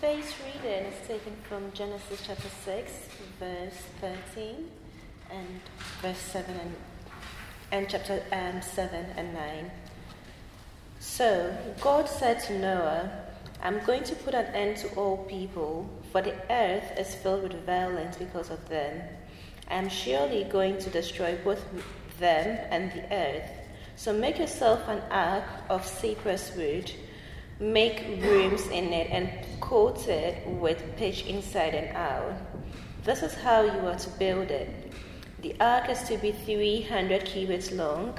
Today's reading is taken from Genesis chapter 6, verse 13, and verse 7 and, and chapter um, 7 and 9. So God said to Noah, I'm going to put an end to all people, for the earth is filled with violence because of them. I am surely going to destroy both them and the earth. So make yourself an ark of cypress wood Make rooms in it and coat it with pitch inside and out. This is how you are to build it. The ark is to be 300 cubits long,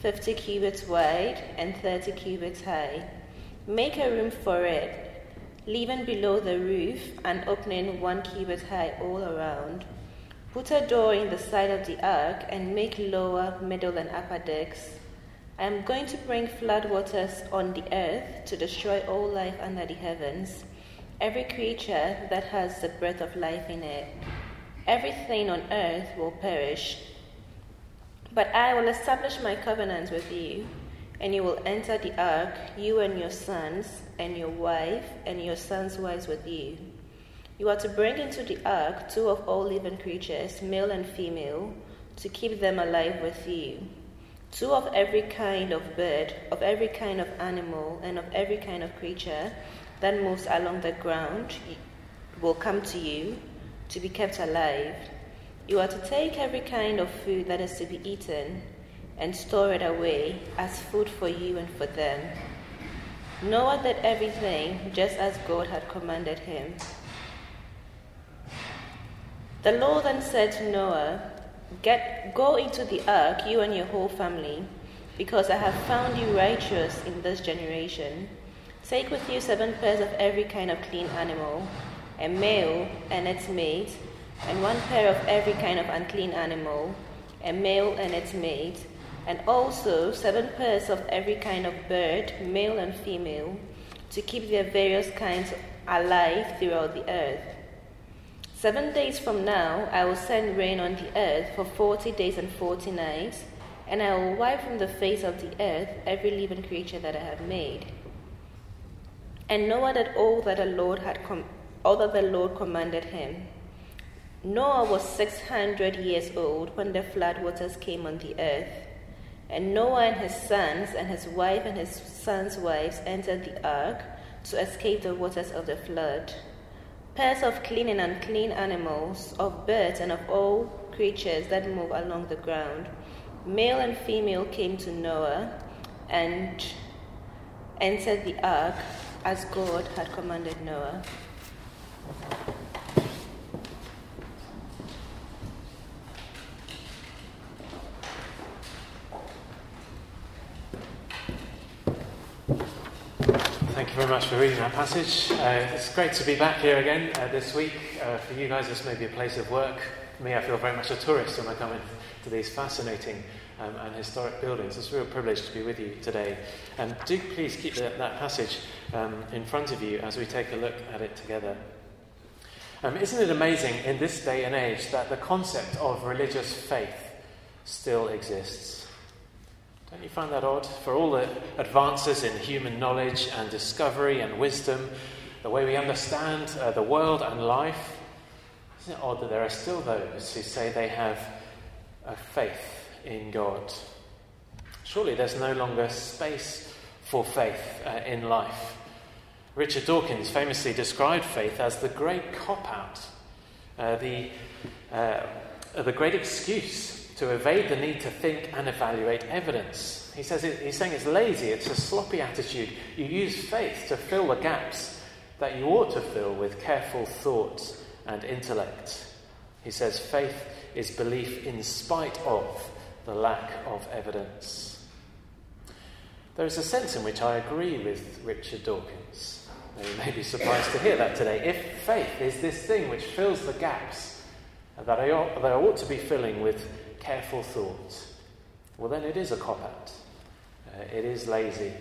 50 cubits wide, and 30 cubits high. Make a room for it, leaving below the roof and opening one cubit high all around. Put a door in the side of the ark and make lower, middle, and upper decks. I am going to bring floodwaters on the earth to destroy all life under the heavens, every creature that has the breath of life in it. Everything on earth will perish. But I will establish my covenant with you, and you will enter the ark, you and your sons, and your wife, and your sons' wives with you. You are to bring into the ark two of all living creatures, male and female, to keep them alive with you. Two of every kind of bird, of every kind of animal, and of every kind of creature that moves along the ground will come to you to be kept alive. You are to take every kind of food that is to be eaten and store it away as food for you and for them. Noah did everything just as God had commanded him. The Lord then said to Noah, Get, go into the ark, you and your whole family, because I have found you righteous in this generation. Take with you seven pairs of every kind of clean animal, a male and its mate, and one pair of every kind of unclean animal, a male and its mate, and also seven pairs of every kind of bird, male and female, to keep their various kinds alive throughout the earth. Seven days from now, I will send rain on the earth for forty days and forty nights, and I will wipe from the face of the earth every living creature that I have made. And Noah did all that the Lord had com- all that the Lord commanded him. Noah was six hundred years old when the flood waters came on the earth. And Noah and his sons and his wife and his sons' wives entered the ark to escape the waters of the flood pairs of clean and unclean animals, of birds, and of all creatures that move along the ground. Male and female came to Noah and entered the ark as God had commanded Noah. Very much for reading that passage. Uh, it's great to be back here again uh, this week. Uh, for you guys, this may be a place of work. For me, I feel very much a tourist when I come into these fascinating um, and historic buildings. It's a real privilege to be with you today. And do please keep the, that passage um, in front of you as we take a look at it together. Um, isn't it amazing in this day and age that the concept of religious faith still exists? Don't you find that odd? For all the advances in human knowledge and discovery and wisdom, the way we understand uh, the world and life, isn't it odd that there are still those who say they have a faith in God? Surely there's no longer space for faith uh, in life. Richard Dawkins famously described faith as the great cop out, uh, the, uh, the great excuse to evade the need to think and evaluate evidence. He says it, he's saying it's lazy, it's a sloppy attitude. You use faith to fill the gaps that you ought to fill with careful thought and intellect. He says faith is belief in spite of the lack of evidence. There is a sense in which I agree with Richard Dawkins. You may be surprised to hear that today. If faith is this thing which fills the gaps that I ought, that I ought to be filling with careful thought, well, then it is a cop out. Uh, it is lazy.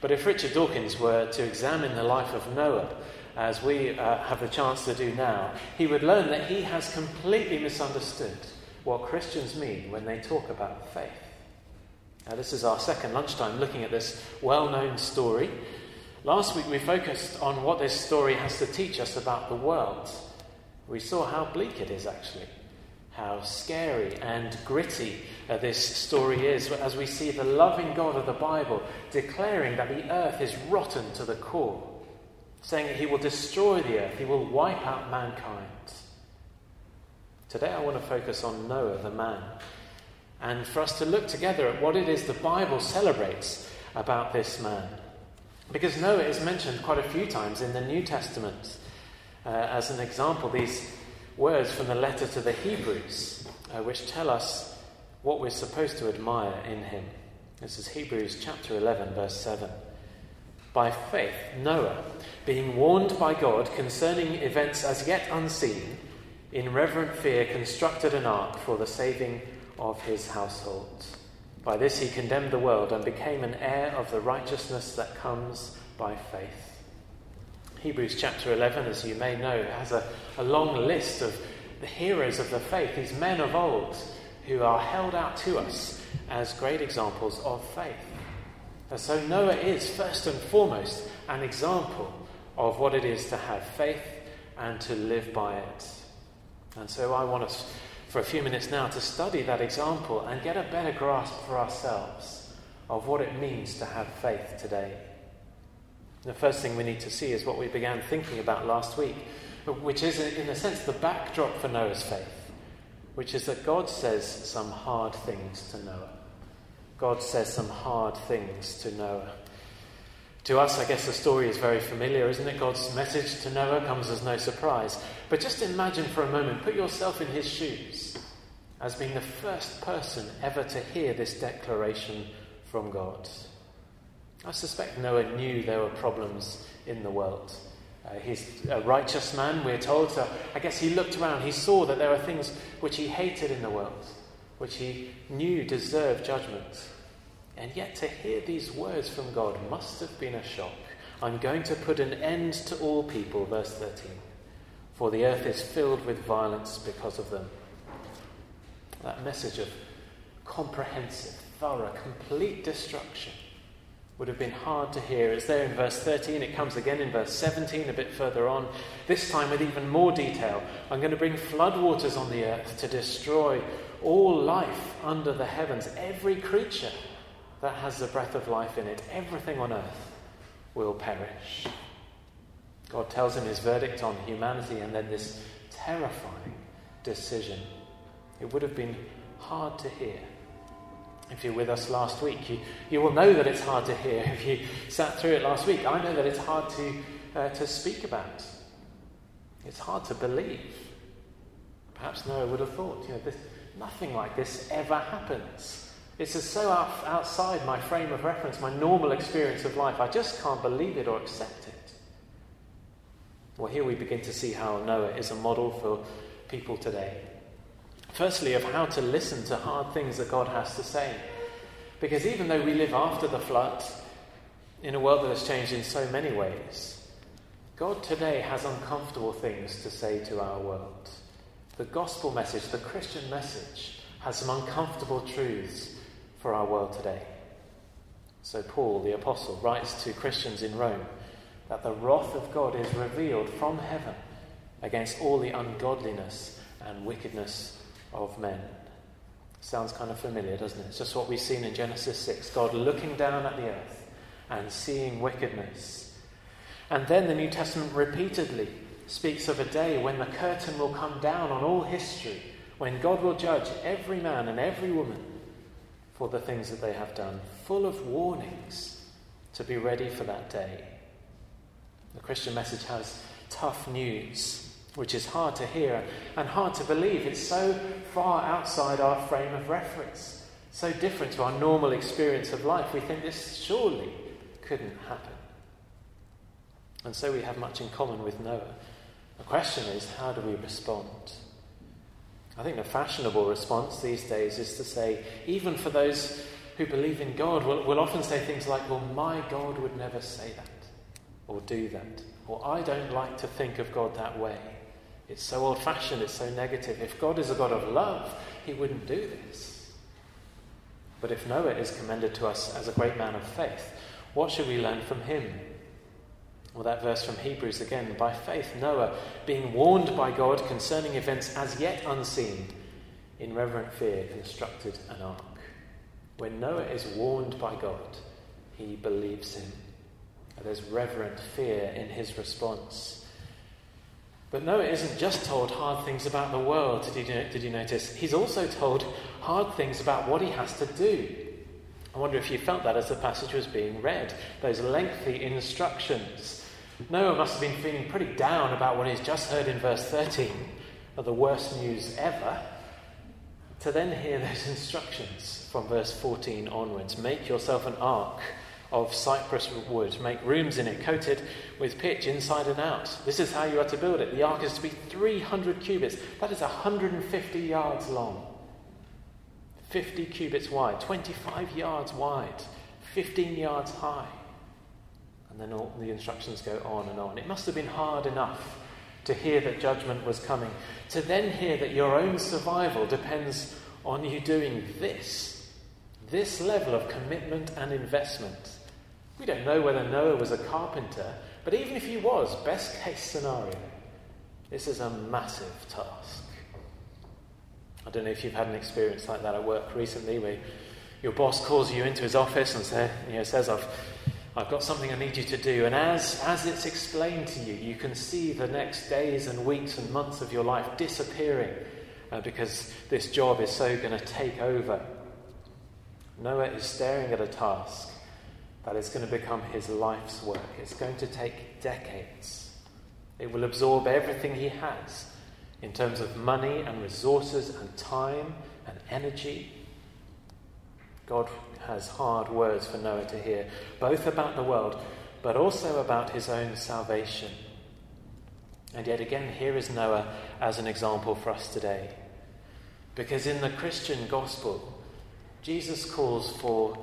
But if Richard Dawkins were to examine the life of Noah, as we uh, have the chance to do now, he would learn that he has completely misunderstood what Christians mean when they talk about faith. Now, this is our second lunchtime looking at this well known story Last week we focused on what this story has to teach us about the world. We saw how bleak it is, actually, how scary and gritty uh, this story is as we see the loving God of the Bible declaring that the earth is rotten to the core, saying that he will destroy the earth, he will wipe out mankind. Today I want to focus on Noah, the man, and for us to look together at what it is the Bible celebrates about this man. Because Noah is mentioned quite a few times in the New Testament. Uh, as an example, these words from the letter to the Hebrews, uh, which tell us what we're supposed to admire in him. This is Hebrews chapter 11, verse 7. By faith, Noah, being warned by God concerning events as yet unseen, in reverent fear, constructed an ark for the saving of his household. By this he condemned the world and became an heir of the righteousness that comes by faith. Hebrews chapter 11, as you may know, has a, a long list of the heroes of the faith, these men of old who are held out to us as great examples of faith. And so Noah is, first and foremost, an example of what it is to have faith and to live by it. And so I want us, for a few minutes now, to study that example and get a better grasp for ourselves of what it means to have faith today. The first thing we need to see is what we began thinking about last week, which is, in a sense, the backdrop for Noah's faith, which is that God says some hard things to Noah. God says some hard things to Noah. To us, I guess the story is very familiar, isn't it? God's message to Noah comes as no surprise. But just imagine for a moment, put yourself in his shoes as being the first person ever to hear this declaration from God. I suspect Noah knew there were problems in the world. Uh, he's a righteous man, we're told, so I guess he looked around, he saw that there were things which he hated in the world, which he knew deserved judgment. And yet, to hear these words from God must have been a shock. I'm going to put an end to all people, verse 13, for the earth is filled with violence because of them. That message of comprehensive, thorough, complete destruction would have been hard to hear. It's there in verse 13, it comes again in verse 17, a bit further on, this time with even more detail. I'm going to bring floodwaters on the earth to destroy all life under the heavens, every creature that has the breath of life in it, everything on earth will perish. God tells him his verdict on humanity and then this terrifying decision. It would have been hard to hear. If you're with us last week, you, you will know that it's hard to hear. If you sat through it last week, I know that it's hard to, uh, to speak about. It's hard to believe. Perhaps Noah would have thought, you know, this, nothing like this ever happens. Is so out, outside my frame of reference, my normal experience of life. I just can't believe it or accept it. Well, here we begin to see how Noah is a model for people today. Firstly, of how to listen to hard things that God has to say. Because even though we live after the flood, in a world that has changed in so many ways, God today has uncomfortable things to say to our world. The gospel message, the Christian message, has some uncomfortable truths for our world today. So, Paul, the apostle, writes to Christians in Rome that the wrath of God is revealed from heaven against all the ungodliness and wickedness of men. Sounds kind of familiar, doesn't it? It's just what we've seen in Genesis 6 God looking down at the earth and seeing wickedness. And then the New Testament repeatedly speaks of a day when the curtain will come down on all history, when God will judge every man and every woman for the things that they have done, full of warnings to be ready for that day. The Christian message has tough news, which is hard to hear and hard to believe. It's so far outside our frame of reference, so different to our normal experience of life. We think this surely couldn't happen. And so we have much in common with Noah. The question is, how do we respond? I think the fashionable response these days is to say, even for those who believe in God, will will often say things like, Well, my God would never say that, or do that, or I don't like to think of God that way. It's so old fashioned, it's so negative. If God is a God of love, he wouldn't do this. But if Noah is commended to us as a great man of faith, what should we learn from him? Well, that verse from Hebrews again by faith, Noah, being warned by God concerning events as yet unseen, in reverent fear constructed an ark. When Noah is warned by God, he believes him. There's reverent fear in his response. But Noah isn't just told hard things about the world, did you, did you notice? He's also told hard things about what he has to do. I wonder if you felt that as the passage was being read, those lengthy instructions. Noah must have been feeling pretty down about what he's just heard in verse 13 of the worst news ever, to then hear those instructions from verse 14 onwards. Make yourself an ark of cypress wood. Make rooms in it, coated with pitch inside and out. This is how you are to build it. The ark is to be 300 cubits. That is 150 yards long, 50 cubits wide, 25 yards wide, 15 yards high. And then all the instructions go on and on. It must have been hard enough to hear that judgment was coming, to then hear that your own survival depends on you doing this, this level of commitment and investment. We don't know whether Noah was a carpenter, but even if he was, best case scenario, this is a massive task. I don't know if you've had an experience like that at work recently where your boss calls you into his office and say, you know, says, I've, I've got something I need you to do. And as, as it's explained to you, you can see the next days and weeks and months of your life disappearing uh, because this job is so going to take over. Noah is staring at a task that is going to become his life's work. It's going to take decades. It will absorb everything he has in terms of money and resources and time and energy. God has hard words for Noah to hear, both about the world, but also about his own salvation. And yet again, here is Noah as an example for us today. Because in the Christian gospel, Jesus calls for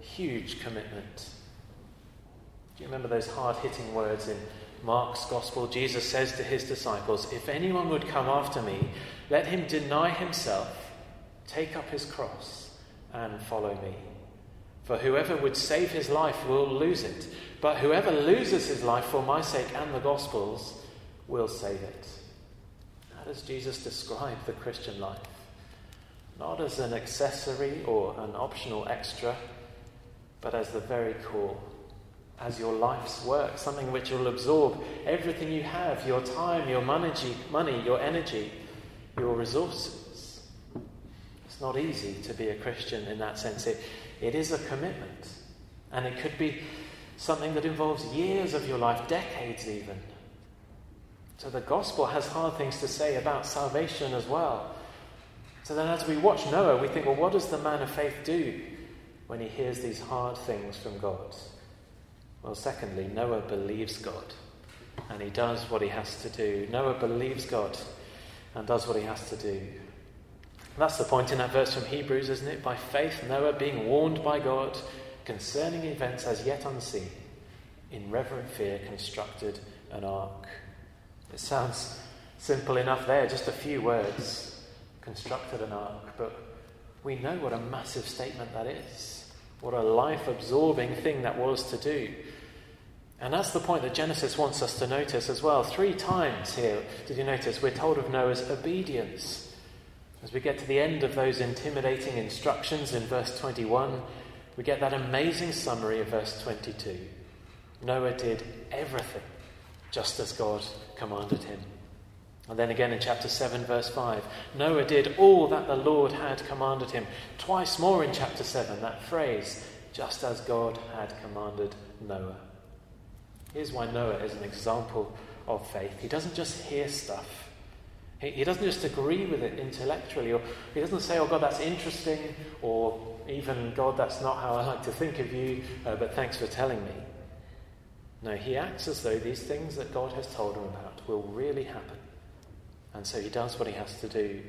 huge commitment. Do you remember those hard hitting words in Mark's Gospel? Jesus says to his disciples, If anyone would come after me, let him deny himself, take up his cross, and follow me. For whoever would save his life will lose it, but whoever loses his life for my sake and the Gospel's will save it. How does Jesus describe the Christian life? Not as an accessory or an optional extra but as the very core, as your life's work, something which will absorb everything you have your time, your money, your energy, your resources. It's not easy to be a Christian in that sense. It, it is a commitment, and it could be something that involves years of your life, decades even. So the gospel has hard things to say about salvation as well. So then, as we watch Noah, we think, well, what does the man of faith do? When he hears these hard things from God? Well, secondly, Noah believes God and he does what he has to do. Noah believes God and does what he has to do. that's the point in that verse from Hebrews, isn't it? By faith, Noah, being warned by God concerning events as yet unseen, in reverent fear constructed an ark. It sounds simple enough there, just a few words. Constructed an ark, but we know what a massive statement that is. What a life absorbing thing that was to do. And that's the point that Genesis wants us to notice as well. Three times here, did you notice, we're told of Noah's obedience. As we get to the end of those intimidating instructions in verse 21, we get that amazing summary of verse 22. Noah did everything just as God commanded him. And then again in chapter 7, verse 5, Noah did all that the Lord had commanded him. Twice more in chapter 7, that phrase, just as God had commanded Noah. Here's why Noah is an example of faith. He doesn't just hear stuff, he, doesn't just agree with it intellectually, or he doesn't say, Oh, God, that's interesting, or even, God, that's not how I like to think of you, uh, but thanks for telling me. No, he acts as though these things that God has told him about will really happen. And so he does what he has to do.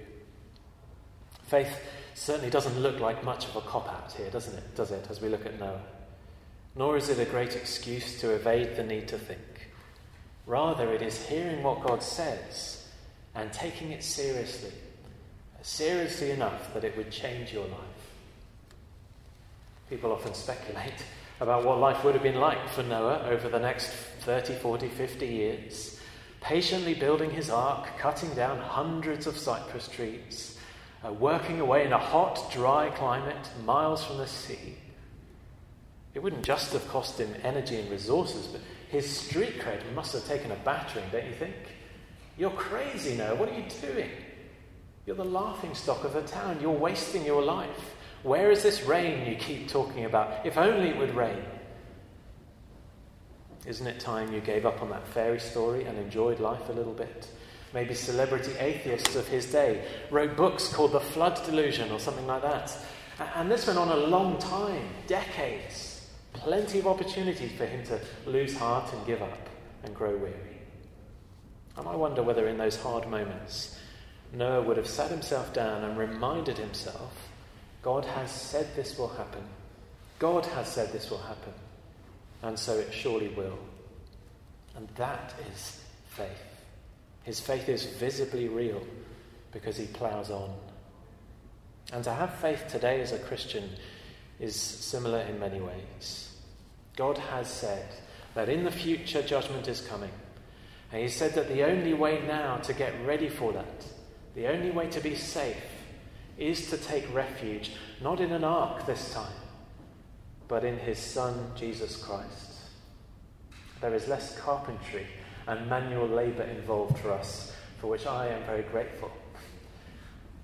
Faith certainly doesn't look like much of a cop out here, doesn't it? Does it, as we look at Noah? Nor is it a great excuse to evade the need to think. Rather, it is hearing what God says and taking it seriously, seriously enough that it would change your life. People often speculate about what life would have been like for Noah over the next 30, 40, 50 years, patiently building his ark, cutting down hundreds of cypress trees, uh, working away in a hot, dry climate miles from the sea. It wouldn't just have cost him energy and resources, but his street cred must have taken a battering, don't you think? You're crazy now. What are you doing? You're the laughing stock of the town. You're wasting your life. Where is this rain you keep talking about? If only it would rain. Isn't it time you gave up on that fairy story and enjoyed life a little bit? Maybe celebrity atheists of his day wrote books called The Flood Delusion or something like that. And this went on a long time, decades. Plenty of opportunities for him to lose heart and give up and grow weary. And I wonder whether in those hard moments, Noah would have sat himself down and reminded himself God has said this will happen. God has said this will happen. And so it surely will. And that is faith. His faith is visibly real because he ploughs on. And to have faith today as a Christian is similar in many ways. God has said that in the future judgment is coming. And he said that the only way now to get ready for that, the only way to be safe, is to take refuge not in an ark this time, but in his Son, Jesus Christ. There is less carpentry and manual labour involved for us, for which I am very grateful.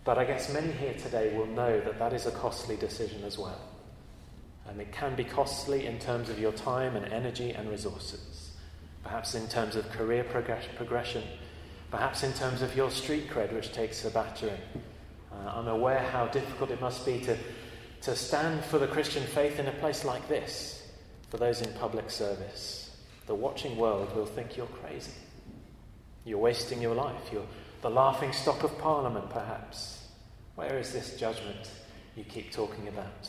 But I guess many here today will know that that is a costly decision as well. And it can be costly in terms of your time and energy and resources, perhaps in terms of career progression, perhaps in terms of your street cred, which takes a battering. Uh, I'm aware how difficult it must be to to stand for the Christian faith in a place like this, for those in public service. The watching world will think you're crazy. You're wasting your life. You're the laughing stock of Parliament, perhaps. Where is this judgment you keep talking about?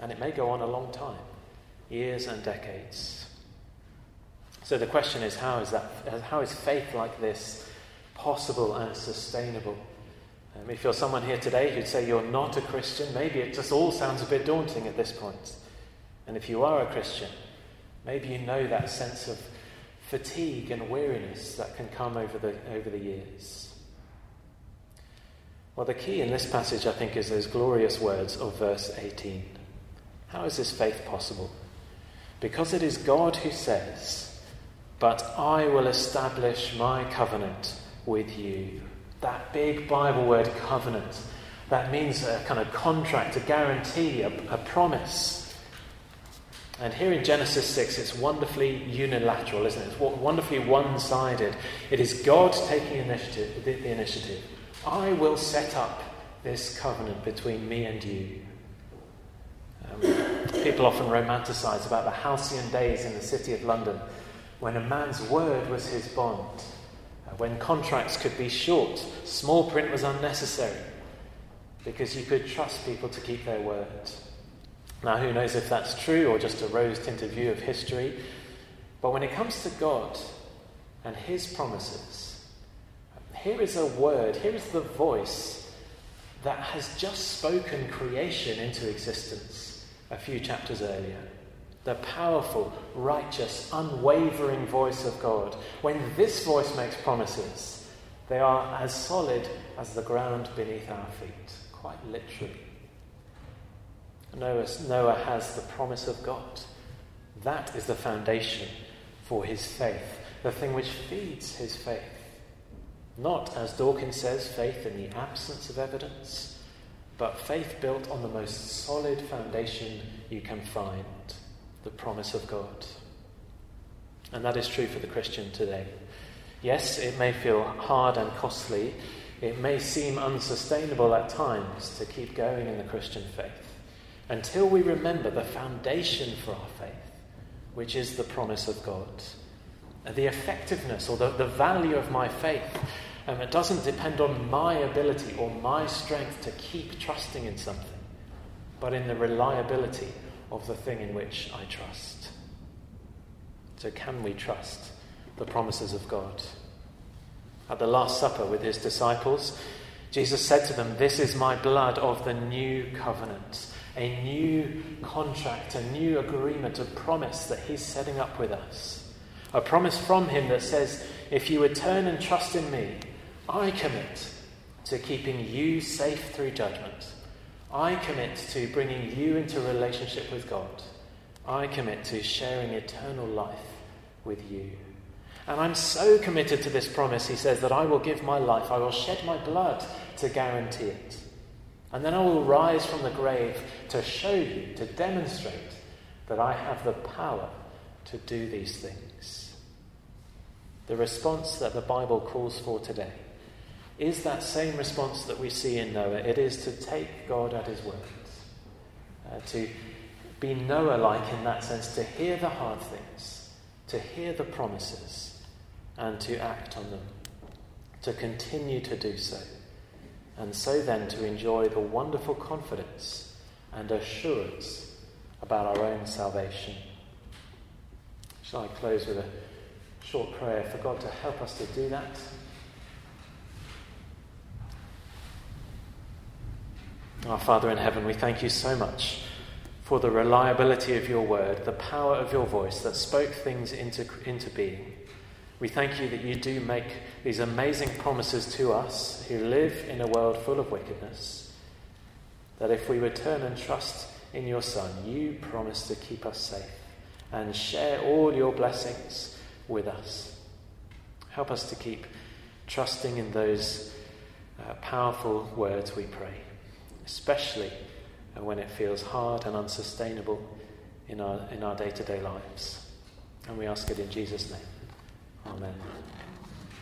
And it may go on a long time years and decades. So the question is how is, that, how is faith like this possible and sustainable? Um, if you're someone here today who'd say you're not a Christian, maybe it just all sounds a bit daunting at this point. And if you are a Christian, maybe you know that sense of fatigue and weariness that can come over the, over the years. Well, the key in this passage, I think, is those glorious words of verse 18. How is this faith possible? Because it is God who says, But I will establish my covenant with you. That big Bible word covenant. That means a kind of contract, a guarantee, a, a promise. And here in Genesis 6, it's wonderfully unilateral, isn't it? It's wonderfully one sided. It is God taking initiative, the, the initiative. I will set up this covenant between me and you. Um, people often romanticize about the halcyon days in the city of London when a man's word was his bond when contracts could be short, small print was unnecessary because you could trust people to keep their word. Now, who knows if that's true or just a rose tinted view of history? But when it comes to God and His promises, here is a word, here is the voice that has just spoken creation into existence a few chapters earlier the powerful, righteous, unwavering voice of God, when this voice makes promises, they are as solid as the ground beneath our feet, quite literally. Noah, Noah has the promise of God. That is the foundation for his faith, the thing which feeds his faith. Not, as Dawkins says, faith in the absence of evidence, but faith built on the most solid foundation you can find the promise of God. And that is true for the Christian today. Yes, it may feel hard and costly. It may seem unsustainable at times to keep going in the Christian faith until we remember the foundation for our faith, which is the promise of God. The effectiveness or the, the value of my faith um, it doesn't depend on my ability or my strength to keep trusting in something, but in the reliability of the thing in which I trust. So, can we trust the promises of God? At the Last Supper with his disciples, Jesus said to them, This is my blood of the new covenant, a new contract, a new agreement, a promise that he's setting up with us. A promise from him that says, If you would turn and trust in me, I commit to keeping you safe through judgment. I commit to bringing you into relationship with God. I commit to sharing eternal life with you. And I'm so committed to this promise, he says, that I will give my life, I will shed my blood to guarantee it. And then I will rise from the grave to show you, to demonstrate that I have the power to do these things. The response that the Bible calls for today is that same response that we see in Noah. It is to take God at his word, uh, to be Noah like in that sense, to hear the hard things, to hear the promises, and to act on them, to continue to do so, and so then to enjoy the wonderful confidence and assurance about our own salvation. Shall I close with a short prayer for God to help us to do that? Our Father in heaven, we thank you so much for the reliability of your word, the power of your voice that spoke things into, into being. We thank you that you do make these amazing promises to us who live in a world full of wickedness. That if we would turn and trust in your Son, you promise to keep us safe and share all your blessings with us. Help us to keep trusting in those uh, powerful words, we pray especially when it feels hard and unsustainable in our, in our day-to-day lives. And we ask it in Jesus' name. Amen.